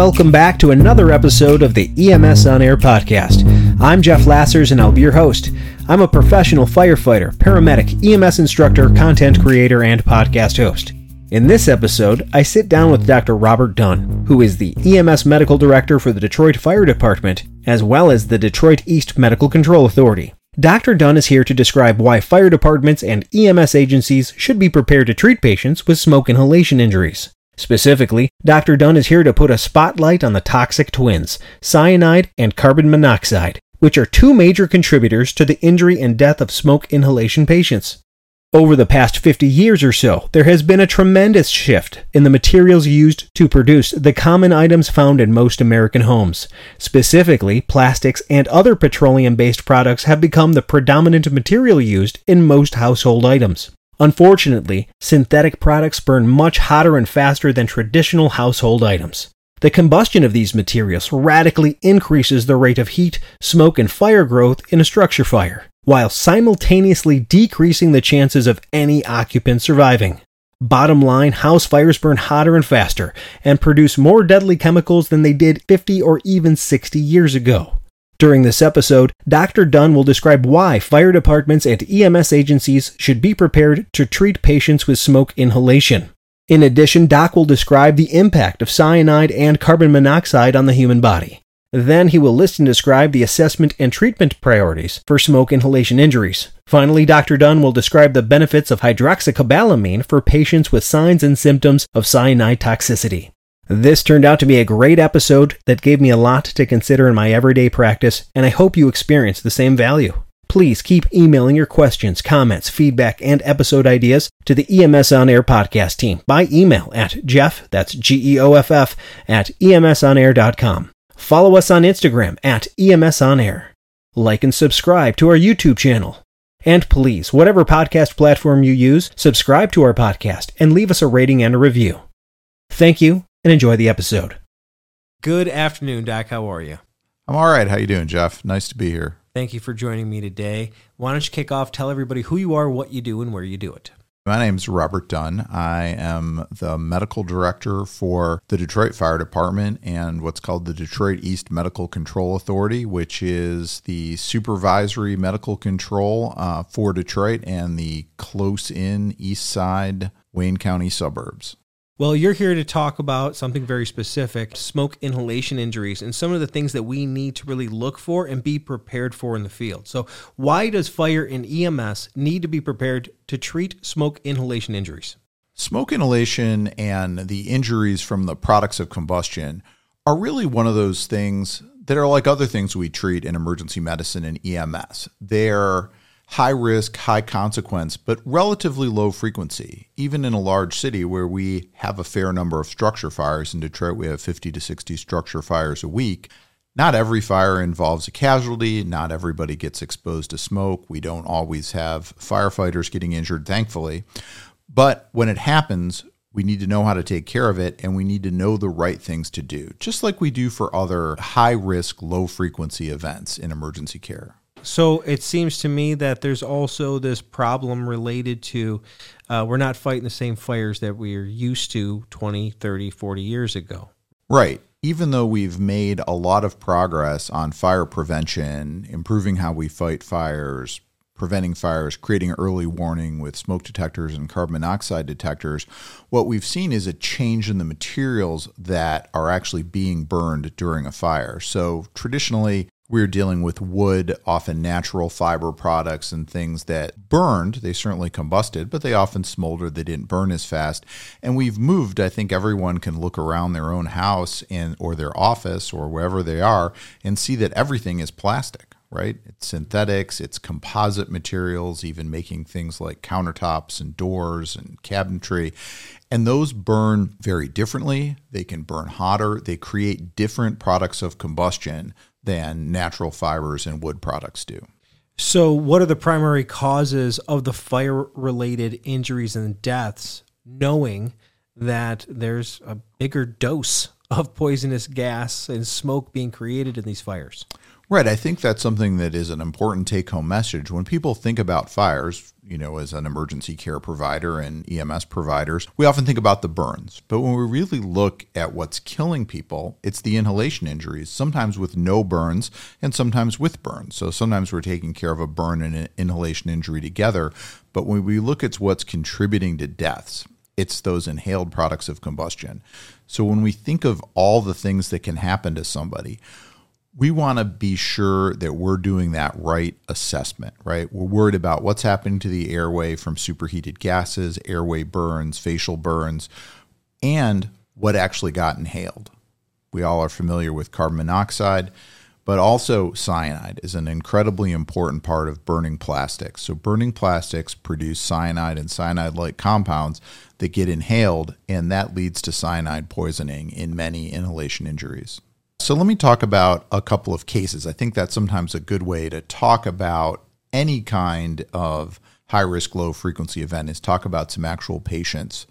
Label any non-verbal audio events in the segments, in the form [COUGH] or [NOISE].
welcome back to another episode of the EMS On Air podcast. I'm Geoff Lassers and I'll be your host. I'm a professional firefighter, paramedic, EMS instructor, content creator, and podcast host. In this episode, I sit down with Dr. Robert Dunne, who is the EMS medical director for the Detroit Fire Department, as well as the Detroit East Medical Control Authority. Dr. Dunne is here to describe why fire departments and EMS agencies should be prepared to treat patients with smoke inhalation injuries. Specifically, Dr. Dunne is here to put a spotlight on the toxic twins, cyanide and carbon monoxide, which are two major contributors to the injury and death of smoke inhalation patients. Over the past 50 years or so, there has been a tremendous shift in the materials used to produce the common items found in most American homes. Specifically, plastics and other petroleum based products have become the predominant material used in most household items. Unfortunately, synthetic products burn much hotter and faster than traditional household items. The combustion of these materials radically increases the rate of heat, smoke, and fire growth in a structure fire while simultaneously decreasing the chances of any occupant surviving. Bottom line, house fires burn hotter and faster and produce more deadly chemicals than they did 50 or even 60 years ago. During this episode, Dr. Dunne will describe why fire departments and EMS agencies should be prepared to treat patients with smoke inhalation. In addition, Doc will describe the impact of cyanide and carbon monoxide on the human body. Then he will list and describe the assessment and treatment priorities for smoke inhalation injuries. Finally, Dr. Dunne will describe the benefits of hydroxocobalamin for patients with signs and symptoms of cyanide toxicity. This turned out to be a great episode that gave me a lot to consider in my everyday practice, and I hope you experience the same value. Please keep emailing your questions, comments, feedback, and episode ideas to the EMS On Air podcast team by email at Geoff, that's G E O F F, at emsonair.com. Follow us on Instagram at EMS On Air. Like and subscribe to our YouTube channel. And please, whatever podcast platform you use, subscribe to our podcast and leave us a rating and a review. Thank you and enjoy the episode. Good afternoon, Doc. How are you? I'm all right. How you doing, Geoff? Nice to be here. Thank you for joining me today. Why don't you kick off? Tell everybody who you are, what you do, and where you do it. My name is Robert Dunne. I am the medical director for the Detroit Fire Department and what's called the Detroit East Medical Control Authority, which is the supervisory medical control uh, for Detroit and the close in east side Wayne County suburbs. Well, you're here to talk about something very specific smoke inhalation injuries and some of the things that we need to really look for and be prepared for in the field. So, why does fire and EMS need to be prepared to treat smoke inhalation injuries? Smoke inhalation and the injuries from the products of combustion are really one of those things that are like other things we treat in emergency medicine and EMS. They're high risk, high consequence, but relatively low frequency, even in a large city where we have a fair number of structure fires. In Detroit, we have 50 to 60 structure fires a week. Not every fire involves a casualty. Not everybody gets exposed to smoke. We don't always have firefighters getting injured, thankfully. But when it happens, we need to know how to take care of it and we need to know the right things to do, just like we do for other high risk, low frequency events in emergency care. So it seems to me that there's also this problem related to uh, we're not fighting the same fires that we are used to 20, 30, 40 years ago. Right. Even though we've made a lot of progress on fire prevention, improving how we fight fires, preventing fires, creating early warning with smoke detectors and carbon monoxide detectors, what we've seen is a change in the materials that are actually being burned during a fire. So traditionally, we are dealing with wood, often natural fiber products and things that burned. They certainly combusted, but they often smoldered. They didn't burn as fast. And we've moved. I think everyone can look around their own house and or their office or wherever they are and see that everything is plastic, right? It's synthetics, it's composite materials, even making things like countertops and doors and cabinetry. And those burn very differently. They can burn hotter. They create different products of combustion than natural fibers and wood products do. So, what are the primary causes of the fire related injuries and deaths, knowing that there's a bigger dose of poisonous gas and smoke being created in these fires? Right. I think that's something that is an important take home message. When people think about fires, you know, as an emergency care provider and EMS providers, we often think about the burns. But when we really look at what's killing people, it's the inhalation injuries, sometimes with no burns and sometimes with burns. So sometimes we're taking care of a burn and an inhalation injury together. But when we look at what's contributing to deaths, it's those inhaled products of combustion. So when we think of all the things that can happen to somebody, we want to be sure that we're doing that right assessment, right? We're worried about what's happening to the airway from superheated gases, airway burns, facial burns, and what actually got inhaled. We all are familiar with carbon monoxide, but also cyanide is an incredibly important part of burning plastics. So, burning plastics produce cyanide and cyanide like compounds that get inhaled, and that leads to cyanide poisoning in many inhalation injuries. So let me talk about a couple of cases. I think that's sometimes a good way to talk about any kind of high risk, low frequency event is talk about some actual patients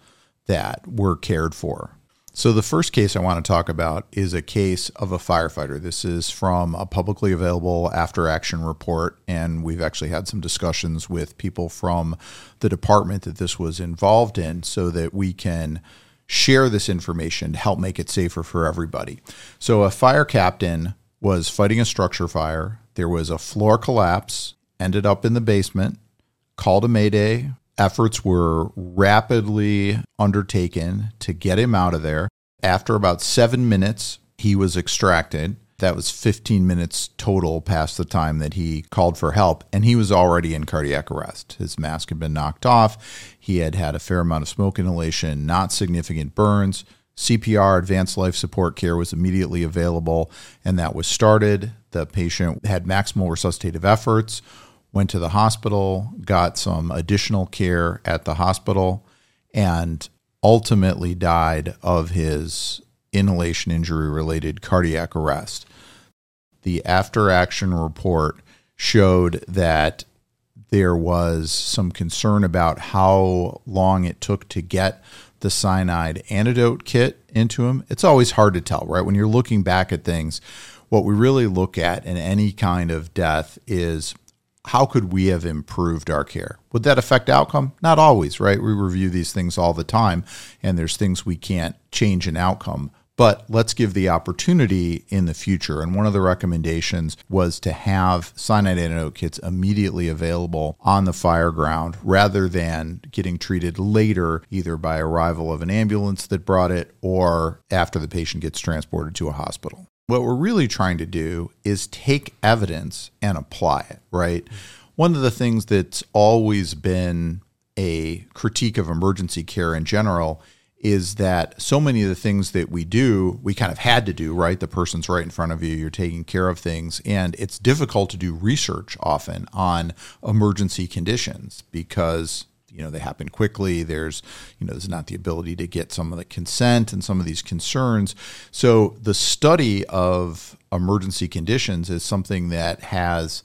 that were cared for. So, the first case I want to talk about is a case of a firefighter. This is from a publicly available after action report, and we've actually had some discussions with people from the department that this was involved in so that we can share this information to help make it safer for everybody. So, a fire captain was fighting a structure fire. There was a floor collapse, ended up in the basement, called a mayday. Efforts were rapidly undertaken to get him out of there. After about seven minutes, he was extracted. That was 15 minutes total past the time that he called for help, and he was already in cardiac arrest. His mask had been knocked off. He had had a fair amount of smoke inhalation, not significant burns. CPR, advanced life support care, was immediately available, and that was started. The patient had maximal resuscitative efforts, went to the hospital, got some additional care at the hospital, and ultimately died of his inhalation injury related cardiac arrest. The after action report showed that there was some concern about how long it took to get the cyanide antidote kit into him. It's always hard to tell, right? When you're looking back at things, what we really look at in any kind of death is how could we have improved our care? Would that affect outcome? Not always, right? We review these things all the time, and there's things we can't change an outcome but let's give the opportunity in the future. And one of the recommendations was to have cyanide antidote kits immediately available on the fire ground rather than getting treated later, either by arrival of an ambulance that brought it or after the patient gets transported to a hospital. What we're really trying to do is take evidence and apply it, right? One of the things that's always been a critique of emergency care in general is that so many of the things that we do, we kind of had to do, right? The person's right in front of you, you're taking care of things. And it's difficult to do research often on emergency conditions because you know they happen quickly there's you know there's not the ability to get some of the consent and some of these concerns so the study of emergency conditions is something that has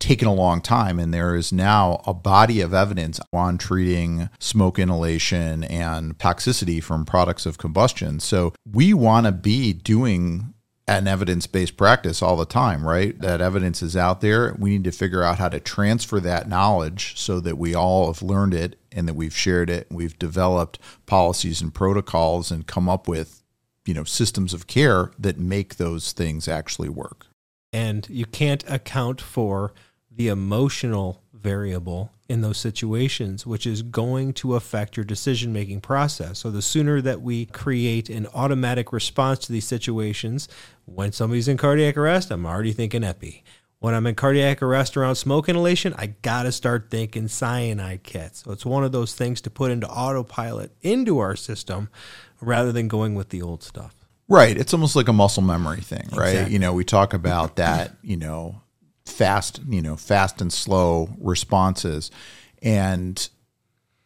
taken a long time, and there is now a body of evidence on treating smoke inhalation and toxicity from products of combustion. So we want to be doing an evidence based practice all the time, right? That evidence is out there. We need to figure out how to transfer that knowledge so that we all have learned it and that we've shared it. And We've developed policies and protocols and come up with, you know, systems of care that make those things actually work. And you can't account for the emotional variable in those situations, which is going to affect your decision making process. So, the sooner that we create an automatic response to these situations, when somebody's in cardiac arrest, I'm already thinking epi. When I'm in cardiac arrest around smoke inhalation, I got to start thinking cyanide kits. So, it's one of those things to put into autopilot into our system rather than going with the old stuff. Right. It's almost like a muscle memory thing, right? Exactly. You know, we talk about that, you know, fast, you know, fast and slow responses. And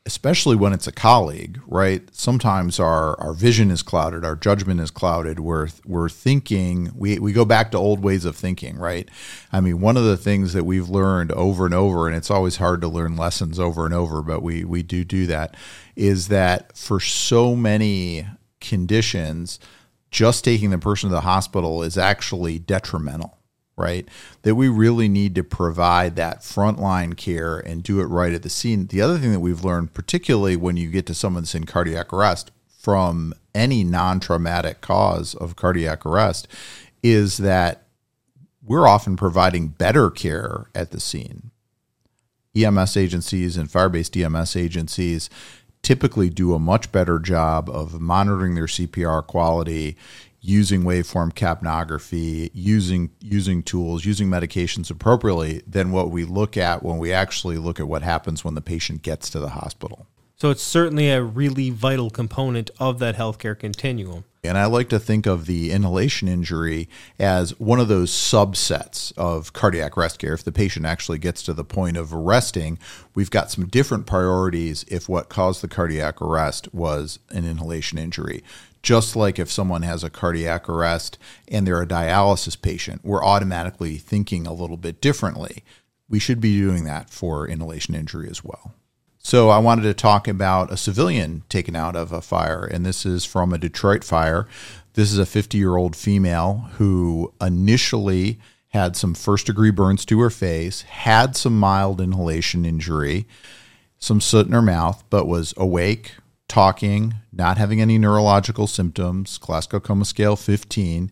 especially when it's a colleague, right? Sometimes our, our vision is clouded, our judgment is clouded. We're, we're thinking, we, we go back to old ways of thinking, right? I mean, one of the things that we've learned over and over, and it's always hard to learn lessons over and over, but we, we do do that, is that for so many conditions, just taking the person to the hospital is actually detrimental right? That we really need to provide that frontline care and do it right at the scene. The other thing that we've learned, particularly when you get to someone that's in cardiac arrest from any non traumatic cause of cardiac arrest, is that we're often providing better care at the scene. EMS agencies and fire based EMS agencies typically do a much better job of monitoring their CPR quality, using waveform capnography, using using tools, using medications appropriately than what we look at when we actually look at what happens when the patient gets to the hospital. So it's certainly a really vital component of that healthcare continuum. And I like to think of the inhalation injury as one of those subsets of cardiac arrest care. If the patient actually gets to the point of arresting, we've got some different priorities if what caused the cardiac arrest was an inhalation injury. Just like if someone has a cardiac arrest and they're a dialysis patient, we're automatically thinking a little bit differently. We should be doing that for inhalation injury as well. So I wanted to talk about a civilian taken out of a fire, and this is from a Detroit fire. This is a 50 year old female who initially had some first degree burns to her face, had some mild inhalation injury, some soot in her mouth, but was awake, talking, not having any neurological symptoms, Glasgow Coma Scale 15,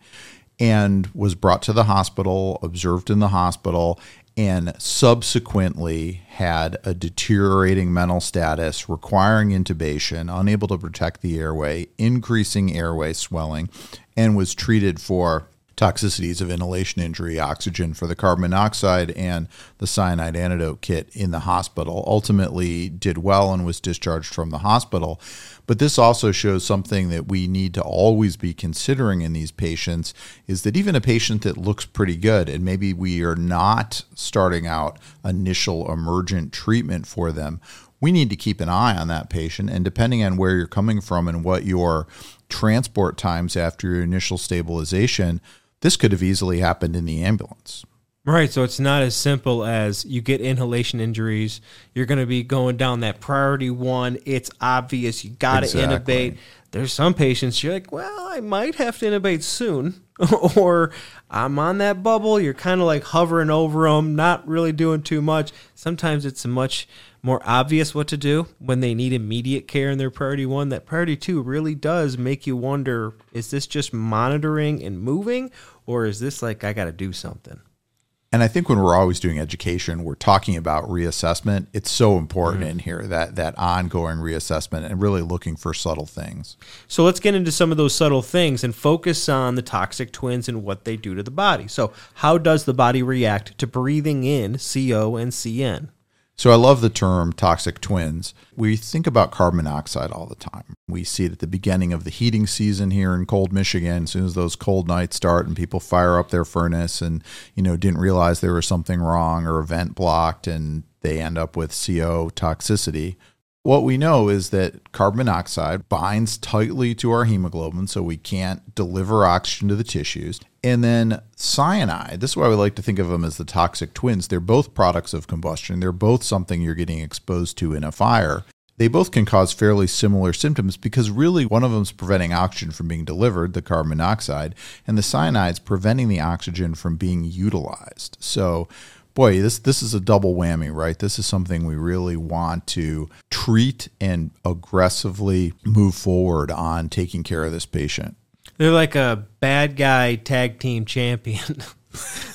and was brought to the hospital, observed in the hospital, and subsequently had a deteriorating mental status, requiring intubation, unable to protect the airway, increasing airway swelling, and was treated for toxicities of inhalation injury, oxygen for the carbon monoxide, and the cyanide antidote kit in the hospital. Ultimately, did well and was discharged from the hospital. But this also shows something that we need to always be considering in these patients is that even a patient that looks pretty good, and maybe we are not starting out initial emergent treatment for them, we need to keep an eye on that patient. And depending on where you're coming from and what your transport times after your initial stabilization, this could have easily happened in the ambulance. Right. So it's not as simple as you get inhalation injuries. You're going to be going down that priority one. It's obvious. You got to exactly. intubate. There's some patients you're like, well, I might have to intubate soon. [LAUGHS] or I'm on that bubble. You're kind of like hovering over them, not really doing too much. Sometimes it's much more obvious what to do when they need immediate care in their priority one. That priority two really does make you wonder is this just monitoring and moving, or is this like I got to do something? And I think when we're always doing education, we're talking about reassessment. It's so important mm-hmm. in here that that ongoing reassessment and really looking for subtle things. So let's get into some of those subtle things and focus on the toxic twins and what they do to the body. So how does the body react to breathing in CO and CN? So I love the term toxic twins. We think about carbon monoxide all the time. We see it at the beginning of the heating season here in cold Michigan. As soon as those cold nights start and people fire up their furnace and, you know, didn't realize there was something wrong or a vent blocked and they end up with CO toxicity. What we know is that carbon monoxide binds tightly to our hemoglobin, so we can't deliver oxygen to the tissues. And then cyanide, this is why we like to think of them as the toxic twins. They're both products of combustion, they're both something you're getting exposed to in a fire. They both can cause fairly similar symptoms because really one of them is preventing oxygen from being delivered, the carbon monoxide, and the cyanide is preventing the oxygen from being utilized. So boy, this this is a double whammy, right? This is something we really want to treat and aggressively move forward on taking care of this patient. They're like a bad guy tag team champion.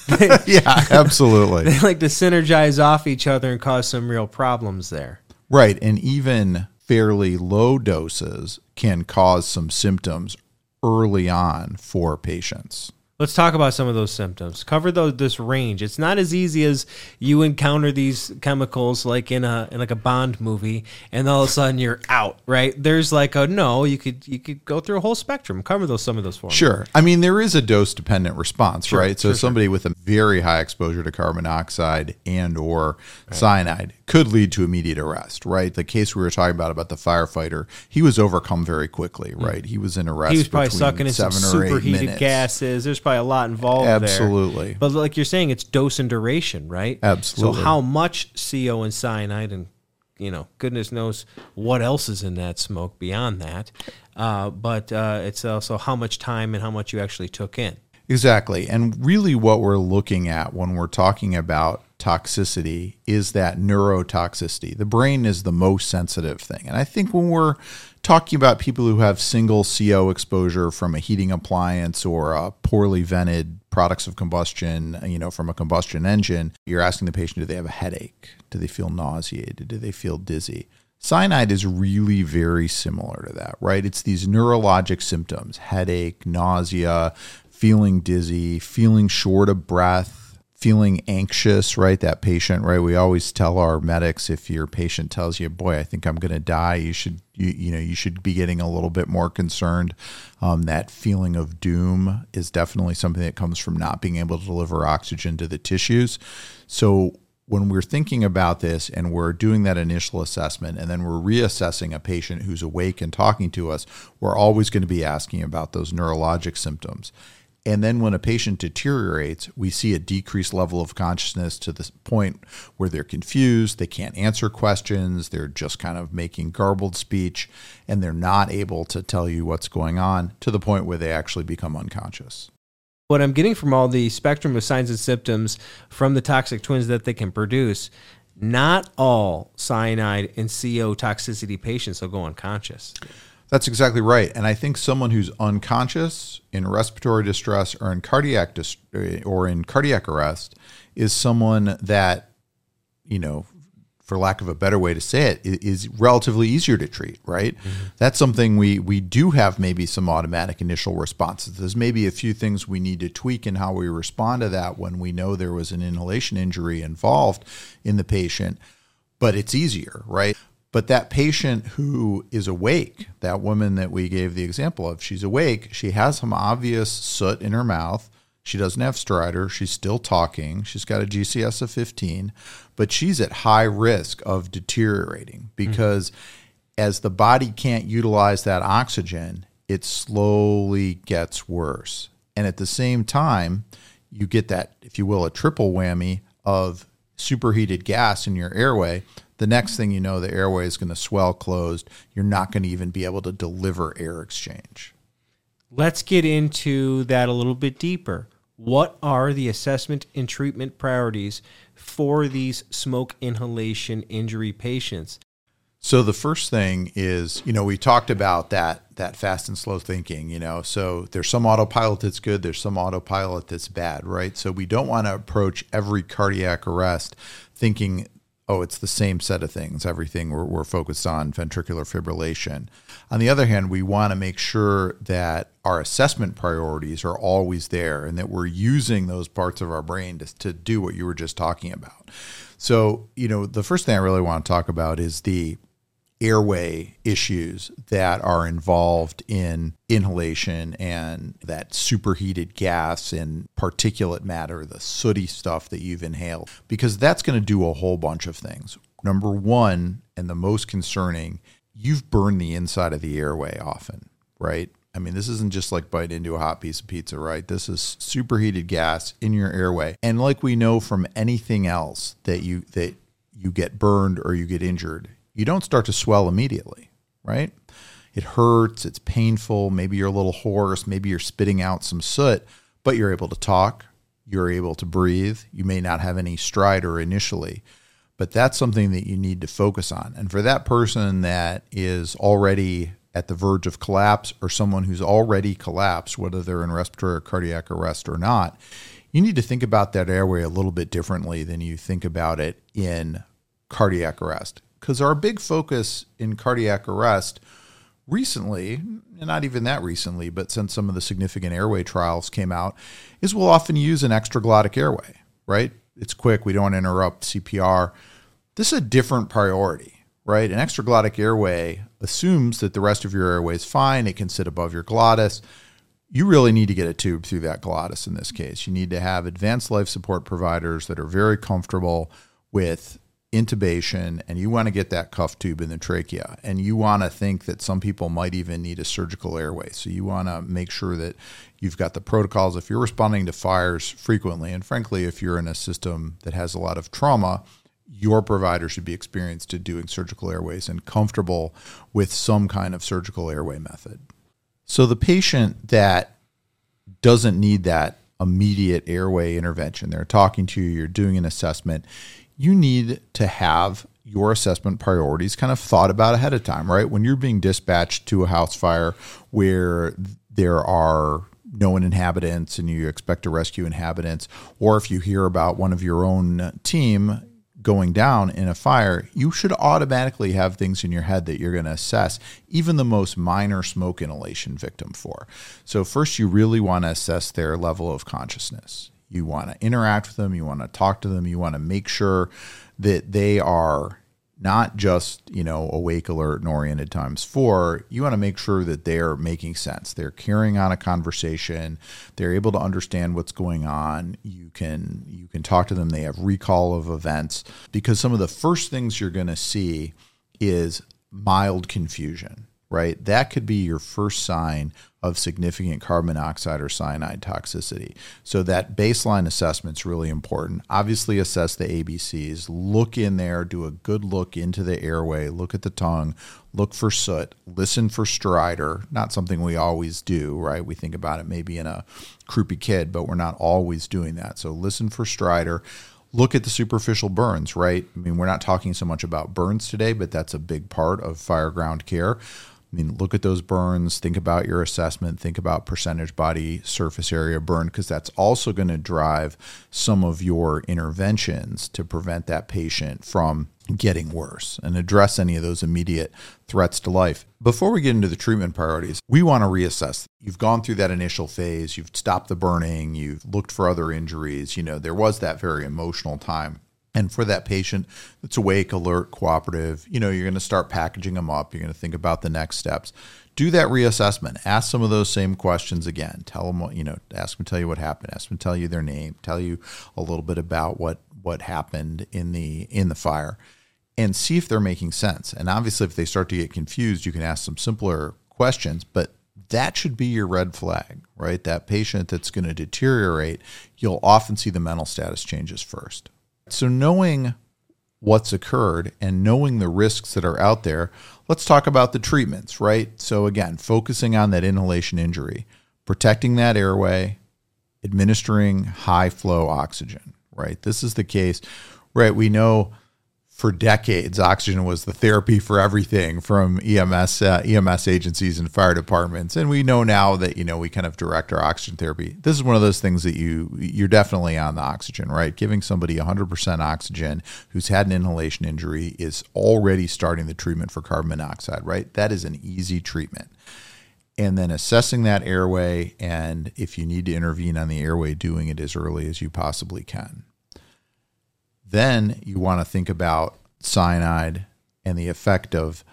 they, [LAUGHS] [LAUGHS] yeah, absolutely. They like to synergize off each other and cause some real problems there. Right, and even fairly low doses can cause some symptoms early on for patients. Let's talk about some of those symptoms. Cover those, this range. It's not as easy as you encounter these chemicals like in a in like a Bond movie, and all of a sudden you're out. Right? There's like a no. You could you could go through a whole spectrum. Cover those some of those for me. Sure. I mean, there is a dose dependent response, sure, right? So sure, somebody sure. with a very high exposure to carbon dioxide and or right. cyanide could lead to immediate arrest, right? The case we were talking about about the firefighter, he was overcome very quickly, mm. right? He was in arrest. He was probably sucking in some superheated gases. There's a lot involved Absolutely. There. But like you're saying, it's dose and duration, right? Absolutely. So how much CO and cyanide and you know, goodness knows what else is in that smoke beyond that. Uh, but uh, it's also how much time and how much you actually took in. Exactly. And really, what we're looking at when we're talking about toxicity is that neurotoxicity. The brain is the most sensitive thing. And I think when we're talking about people who have single CO exposure from a heating appliance or a poorly vented products of combustion, you know, from a combustion engine, you're asking the patient, do they have a headache? Do they feel nauseated? Do they feel dizzy? Cyanide is really very similar to that, right? It's these neurologic symptoms headache, nausea, feeling dizzy, feeling short of breath, feeling anxious, right? That patient, right? We always tell our medics if your patient tells you, "Boy, I think I'm going to die," you should you you know you should be getting a little bit more concerned. Um, that feeling of doom is definitely something that comes from not being able to deliver oxygen to the tissues. So when we're thinking about this and we're doing that initial assessment and then we're reassessing a patient who's awake and talking to us, we're always going to be asking about those neurologic symptoms. And then when a patient deteriorates, we see a decreased level of consciousness to the point where they're confused, they can't answer questions, they're just kind of making garbled speech, and they're not able to tell you what's going on to the point where they actually become unconscious. What I'm getting from all the spectrum of signs and symptoms from the toxic twins that they can produce, not all cyanide and CO toxicity patients will go unconscious. That's exactly right. And I think someone who's unconscious in respiratory distress or in cardiac dis- or in cardiac arrest is someone that, you know, for lack of a better way to say it, is relatively easier to treat, right? Mm-hmm. That's something we we do have maybe some automatic initial responses. There's maybe a few things we need to tweak in how we respond to that when we know there was an inhalation injury involved in the patient, but it's easier, right? But that patient who is awake, that woman that we gave the example of, she's awake, she has some obvious soot in her mouth. She doesn't have stridor. She's still talking. She's got a GCS of 15, but she's at high risk of deteriorating because mm-hmm. as the body can't utilize that oxygen, it slowly gets worse. And at the same time, you get that, if you will, a triple whammy of superheated gas in your airway the next thing you know, the airway is going to swell closed. You're not going to even be able to deliver air exchange. Let's get into that a little bit deeper. What are the assessment and treatment priorities for these smoke inhalation injury patients? So the first thing is, you know, we talked about that that fast and slow thinking, you know. So there's some autopilot that's good, there's some autopilot that's bad, right? So we don't want to approach every cardiac arrest thinking oh, it's the same set of things, everything we're, we're focused on ventricular fibrillation. On the other hand, we want to make sure that our assessment priorities are always there and that we're using those parts of our brain to, to do what you were just talking about. So, you know, the first thing I really want to talk about is the airway issues that are involved in inhalation and that superheated gas and particulate matter, the sooty stuff that you've inhaled, because that's going to do a whole bunch of things. Number one, and the most concerning, you've burned the inside of the airway often, right? I mean, this isn't just like bite into a hot piece of pizza, right? This is superheated gas in your airway. And like we know from anything else that you that you get burned or you get injured, you don't start to swell immediately, right? It hurts, it's painful, maybe you're a little hoarse, maybe you're spitting out some soot, but you're able to talk, you're able to breathe. You may not have any stridor initially, but that's something that you need to focus on. And for that person that is already at the verge of collapse or someone who's already collapsed, whether they're in respiratory or cardiac arrest or not, you need to think about that airway a little bit differently than you think about it in cardiac arrest because our big focus in cardiac arrest recently, not even that recently, but since some of the significant airway trials came out, is we'll often use an extraglottic airway, right? It's quick, we don't interrupt CPR. This is a different priority, right? An extraglottic airway assumes that the rest of your airway is fine, it can sit above your glottis. You really need to get a tube through that glottis in this case. You need to have advanced life support providers that are very comfortable with intubation and you want to get that cuff tube in the trachea and you want to think that some people might even need a surgical airway so you want to make sure that you've got the protocols if you're responding to fires frequently and frankly if you're in a system that has a lot of trauma your provider should be experienced to doing surgical airways and comfortable with some kind of surgical airway method so the patient that doesn't need that immediate airway intervention. They're talking to you, you're doing an assessment. You need to have your assessment priorities kind of thought about ahead of time, right? When you're being dispatched to a house fire where there are known inhabitants and you expect to rescue inhabitants, or if you hear about one of your own team going down in a fire, you should automatically have things in your head that you're going to assess even the most minor smoke inhalation victim for. So, first, you really want to assess their level of consciousness. You want to interact with them, you want to talk to them, you want to make sure that they are not just you know awake alert and oriented times four. You want to make sure that they're making sense. They're carrying on a conversation. They're able to understand what's going on. You can you can talk to them. They have recall of events. Because some of the first things you're going to see is mild confusion right? That could be your first sign of significant carbon monoxide or cyanide toxicity. So that baseline assessment is really important. Obviously, assess the ABCs. Look in there, do a good look into the airway, look at the tongue, look for soot, listen for stridor. Not something we always do, right? We think about it maybe in a croupy kid, but we're not always doing that. So listen for stridor look at the superficial burns, right? I mean, we're not talking so much about burns today, but that's a big part of fire ground care. I mean, look at those burns, think about your assessment, think about percentage body surface area burn, because that's also going to drive some of your interventions to prevent that patient from getting worse and address any of those immediate threats to life. Before we get into the treatment priorities, we want to reassess. You've gone through that initial phase, you've stopped the burning, you've looked for other injuries. You know, there was that very emotional time and for that patient that's awake, alert, cooperative, you know, you're going to start packaging them up. You're going to think about the next steps. Do that reassessment. Ask some of those same questions again. Tell them what, you know, ask them to tell you what happened. Ask them to tell you their name. Tell you a little bit about what what happened in the in the fire and see if they're making sense. And obviously if they start to get confused, you can ask some simpler questions, but that should be your red flag, right? That patient that's going to deteriorate, you'll often see the mental status changes first. So, knowing what's occurred and knowing the risks that are out there, let's talk about the treatments, right? So, again, focusing on that inhalation injury, protecting that airway, administering high flow oxygen, right? This is the case, right? We know for decades, oxygen was the therapy for everything from EMS uh, EMS agencies and fire departments. And we know now that you know we kind of direct our oxygen therapy. This is one of those things that you you're definitely on the oxygen, right? Giving somebody 100% oxygen who's had an inhalation injury is already starting the treatment for carbon monoxide, right? That is an easy treatment. And then assessing that airway, and if you need to intervene on the airway, doing it as early as you possibly can. Then you want to think about cyanide and the effect of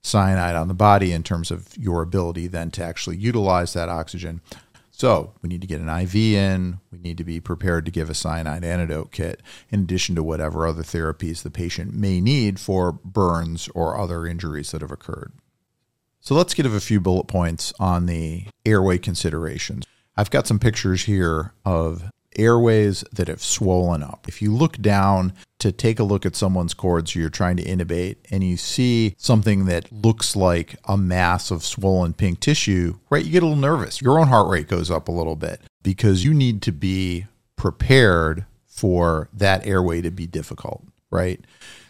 cyanide on the body in terms of your ability then to actually utilize that oxygen. So we need to get an IV in. We need to be prepared to give a cyanide antidote kit in addition to whatever other therapies the patient may need for burns or other injuries that have occurred. So let's give a few bullet points on the airway considerations. I've got some pictures here of airways that have swollen up. If you look down to take a look at someone's cords you're trying to intubate and you see something that looks like a mass of swollen pink tissue, right, you get a little nervous. Your own heart rate goes up a little bit because you need to be prepared for that airway to be difficult, right?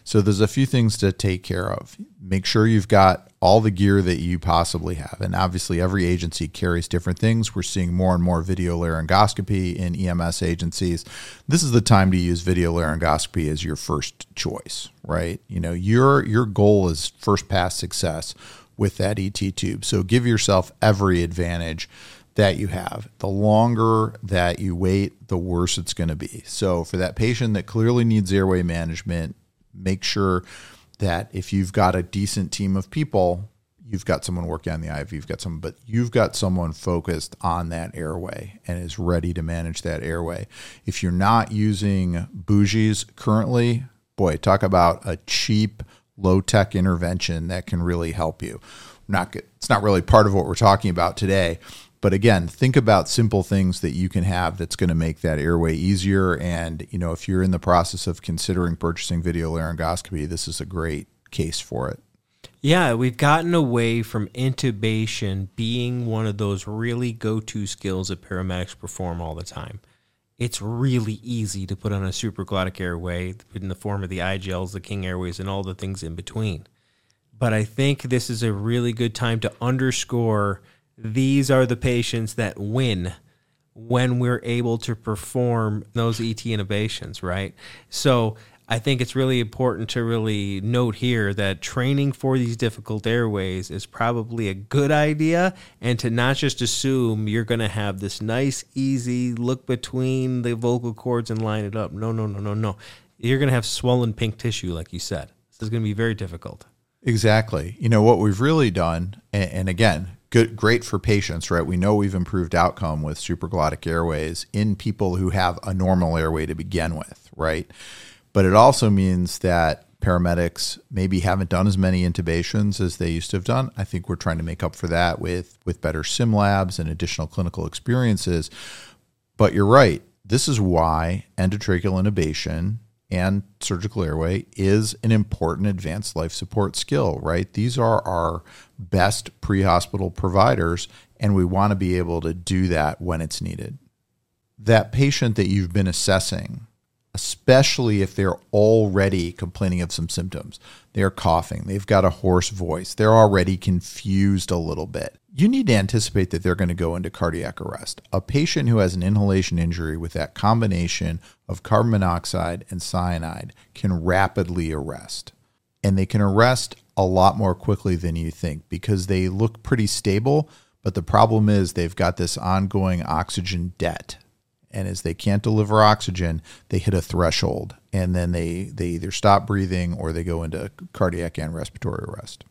So there's a few things to take care of. Make sure you've got all the gear that you possibly have. And obviously, every agency carries different things. We're seeing more and more video laryngoscopy in EMS agencies. This is the time to use video laryngoscopy as your first choice, right? You know, your your goal is first pass success with that ET tube. So give yourself every advantage that you have. The longer that you wait, the worse it's going to be. So for that patient that clearly needs airway management, make sure that if you've got a decent team of people, you've got someone working on the IV, you've got someone, but you've got someone focused on that airway and is ready to manage that airway. If you're not using bougies currently, boy, talk about a cheap, low tech intervention that can really help you. Not it's not really part of what we're talking about today, but again, think about simple things that you can have that's going to make that airway easier. And, you know, if you're in the process of considering purchasing video laryngoscopy, this is a great case for it. Yeah, we've gotten away from intubation being one of those really go to skills that paramedics perform all the time. It's really easy to put on a supraglottic airway in the form of the iGels, the King Airways, and all the things in between. But I think this is a really good time to underscore these are the patients that win when we're able to perform those ET intubations, right? So I think it's really important to really note here that training for these difficult airways is probably a good idea and to not just assume you're going to have this nice, easy look between the vocal cords and line it up. No, no, no, no, no. You're going to have swollen pink tissue, like you said. This is going to be very difficult. Exactly. You know, what we've really done, and, again, good great for patients right we know we've improved outcome with supraglottic airways in people who have a normal airway to begin with right but it also means that paramedics maybe haven't done as many intubations as they used to have done. I think we're trying to make up for that with with better sim labs and additional clinical experiences. But you're right. This is why endotracheal intubation and surgical airway is an important advanced life support skill, right? These are our best pre-hospital providers and we want to be able to do that when it's needed. That patient that you've been assessing especially if they're already complaining of some symptoms. They're coughing, they've got a hoarse voice, they're already confused a little bit. You need to anticipate that they're going to go into cardiac arrest. A patient who has an inhalation injury with that combination of carbon monoxide and cyanide can rapidly arrest. And they can arrest a lot more quickly than you think because they look pretty stable. But the problem is they've got this ongoing oxygen debt and as they can't deliver oxygen, they hit a threshold, and then they they either stop breathing or they go into cardiac and respiratory arrest.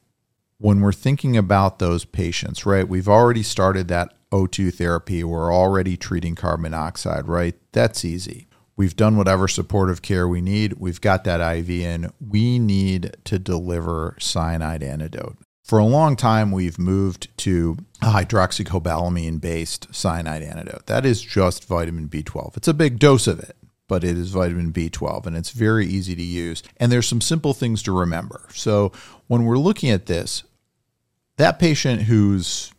When we're thinking about those patients, right, we've already started that O2 therapy. We're already treating carbon monoxide, right? That's easy. We've done whatever supportive care we need. We've got that IV in. We need to deliver cyanide antidote. For a long time, we've moved to a hydroxocobalamin based cyanide antidote. That is just vitamin B12. It's a big dose of it, but it is vitamin B12 and it's very easy to use. And there's some simple things to remember. So when we're looking at this, that patient who's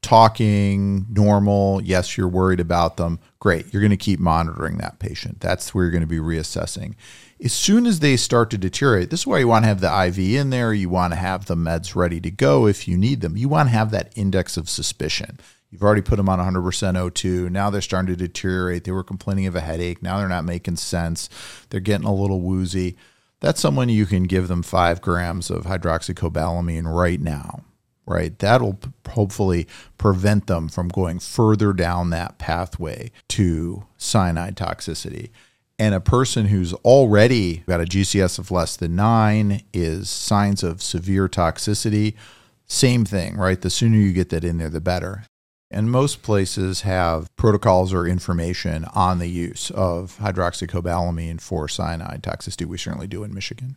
talking normal, yes, you're worried about them, great. You're going to keep monitoring that patient. That's where you're going to be reassessing as soon as they start to deteriorate, this is why you want to have the IV in there. You want to have the meds ready to go if you need them. You want to have that index of suspicion. You've already put them on 100% O2. Now they're starting to deteriorate. They were complaining of a headache. Now they're not making sense. They're getting a little woozy. That's someone you can give them five grams of hydroxocobalamin right now, right? That'll hopefully prevent them from going further down that pathway to cyanide toxicity and a person who's already got a GCS of less than nine is signs of severe toxicity. Same thing, right? The sooner you get that in there, the better. And most places have protocols or information on the use of hydroxocobalamin for cyanide toxicity. We certainly do in Michigan.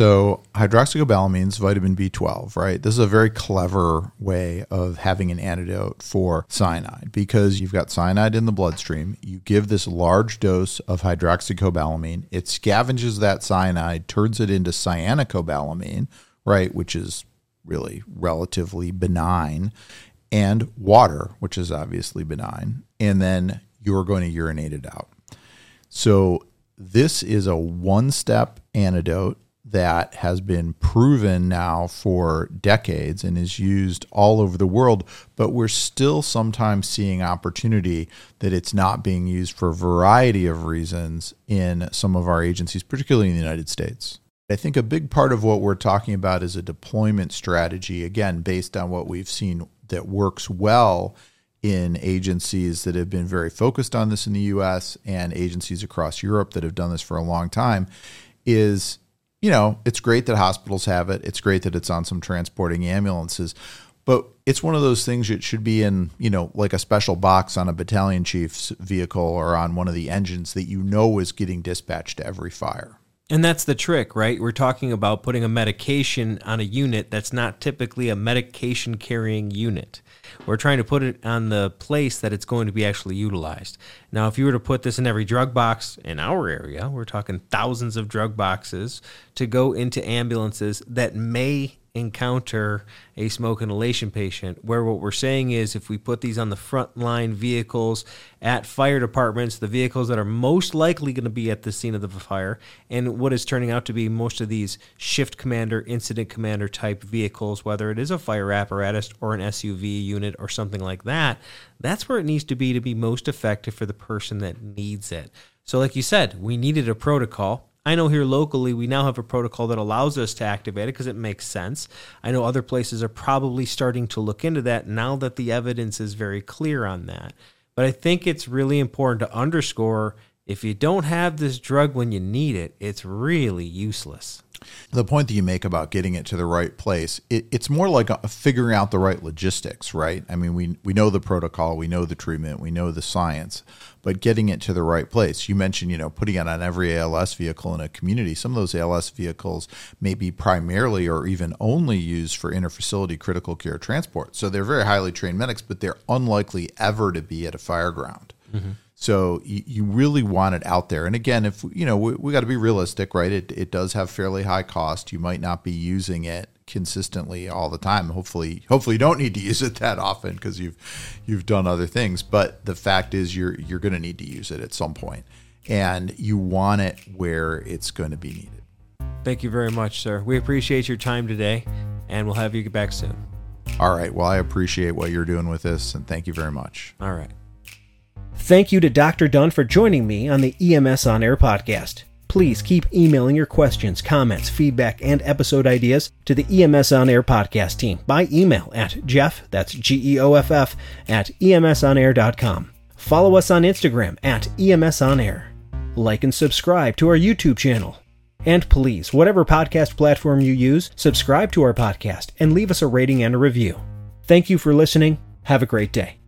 So, hydroxocobalamin is vitamin B12, right? This is a very clever way of having an antidote for cyanide because you've got cyanide in the bloodstream. You give this large dose of hydroxocobalamin, it scavenges that cyanide, turns it into cyanocobalamin, right, which is really relatively benign, and water, which is obviously benign, and then you're going to urinate it out. So, this is a one step antidote that has been proven now for decades and is used all over the world, but we're still sometimes seeing opportunity that it's not being used for a variety of reasons in some of our agencies, particularly in the United States. I think a big part of what we're talking about is a deployment strategy, again, based on what we've seen that works well in agencies that have been very focused on this in the US and agencies across Europe that have done this for a long time is you know, it's great that hospitals have it. It's great that it's on some transporting ambulances, but it's one of those things that should be in, you know, like a special box on a battalion chief's vehicle or on one of the engines that you know is getting dispatched to every fire. And that's the trick, right? We're talking about putting a medication on a unit that's not typically a medication carrying unit. We're trying to put it on the place that it's going to be actually utilized. Now, if you were to put this in every drug box in our area, we're talking thousands of drug boxes to go into ambulances that may encounter a smoke inhalation patient. Where what we're saying is if we put these on the frontline vehicles at fire departments, the vehicles that are most likely going to be at the scene of the fire, and what is turning out to be most of these shift commander, incident commander type vehicles, whether it is a fire apparatus or an SUV unit or something like that, that's where it needs to be to be most effective for the person that needs it. So, like you said, we needed a protocol I know here locally we now have a protocol that allows us to activate it because it makes sense. I know other places are probably starting to look into that now that the evidence is very clear on that. But I think it's really important to underscore if you don't have this drug when you need it, it's really useless. The point that you make about getting it to the right place, it, it's more like a, figuring out the right logistics, right? I mean, we, we know the protocol, we know the treatment, we know the science, but getting it to the right place. You mentioned, you know, putting it on every ALS vehicle in a community. Some of those ALS vehicles may be primarily or even only used for interfacility critical care transport. So they're very highly trained medics, but they're unlikely ever to be at a fire ground. Mm-hmm. So you, you, really want it out there. And again, if you know, we, we got to be realistic, right? It, it does have fairly high cost. You might not be using it consistently all the time. Hopefully, hopefully you don't need to [LAUGHS] use it that often because you've you've done other things. But the fact is, you're you're going to need to use it at some point, and you want it where it's going to be needed. Thank you very much, sir. We appreciate your time today, and we'll have you get back soon. All right. Well, I appreciate what you're doing with this, and thank you very much. All right. Thank you to Dr. Dunne for joining me on the EMS On Air podcast. Please keep emailing your questions, comments, feedback, and episode ideas to the EMS On Air podcast team by email at Geoff, that's G E O F F, at emsonair.com. Follow us on Instagram at EMS On Air. Like and subscribe to our YouTube channel. And please, whatever podcast platform you use, subscribe to our podcast and leave us a rating and a review. Thank you for listening. Have a great day.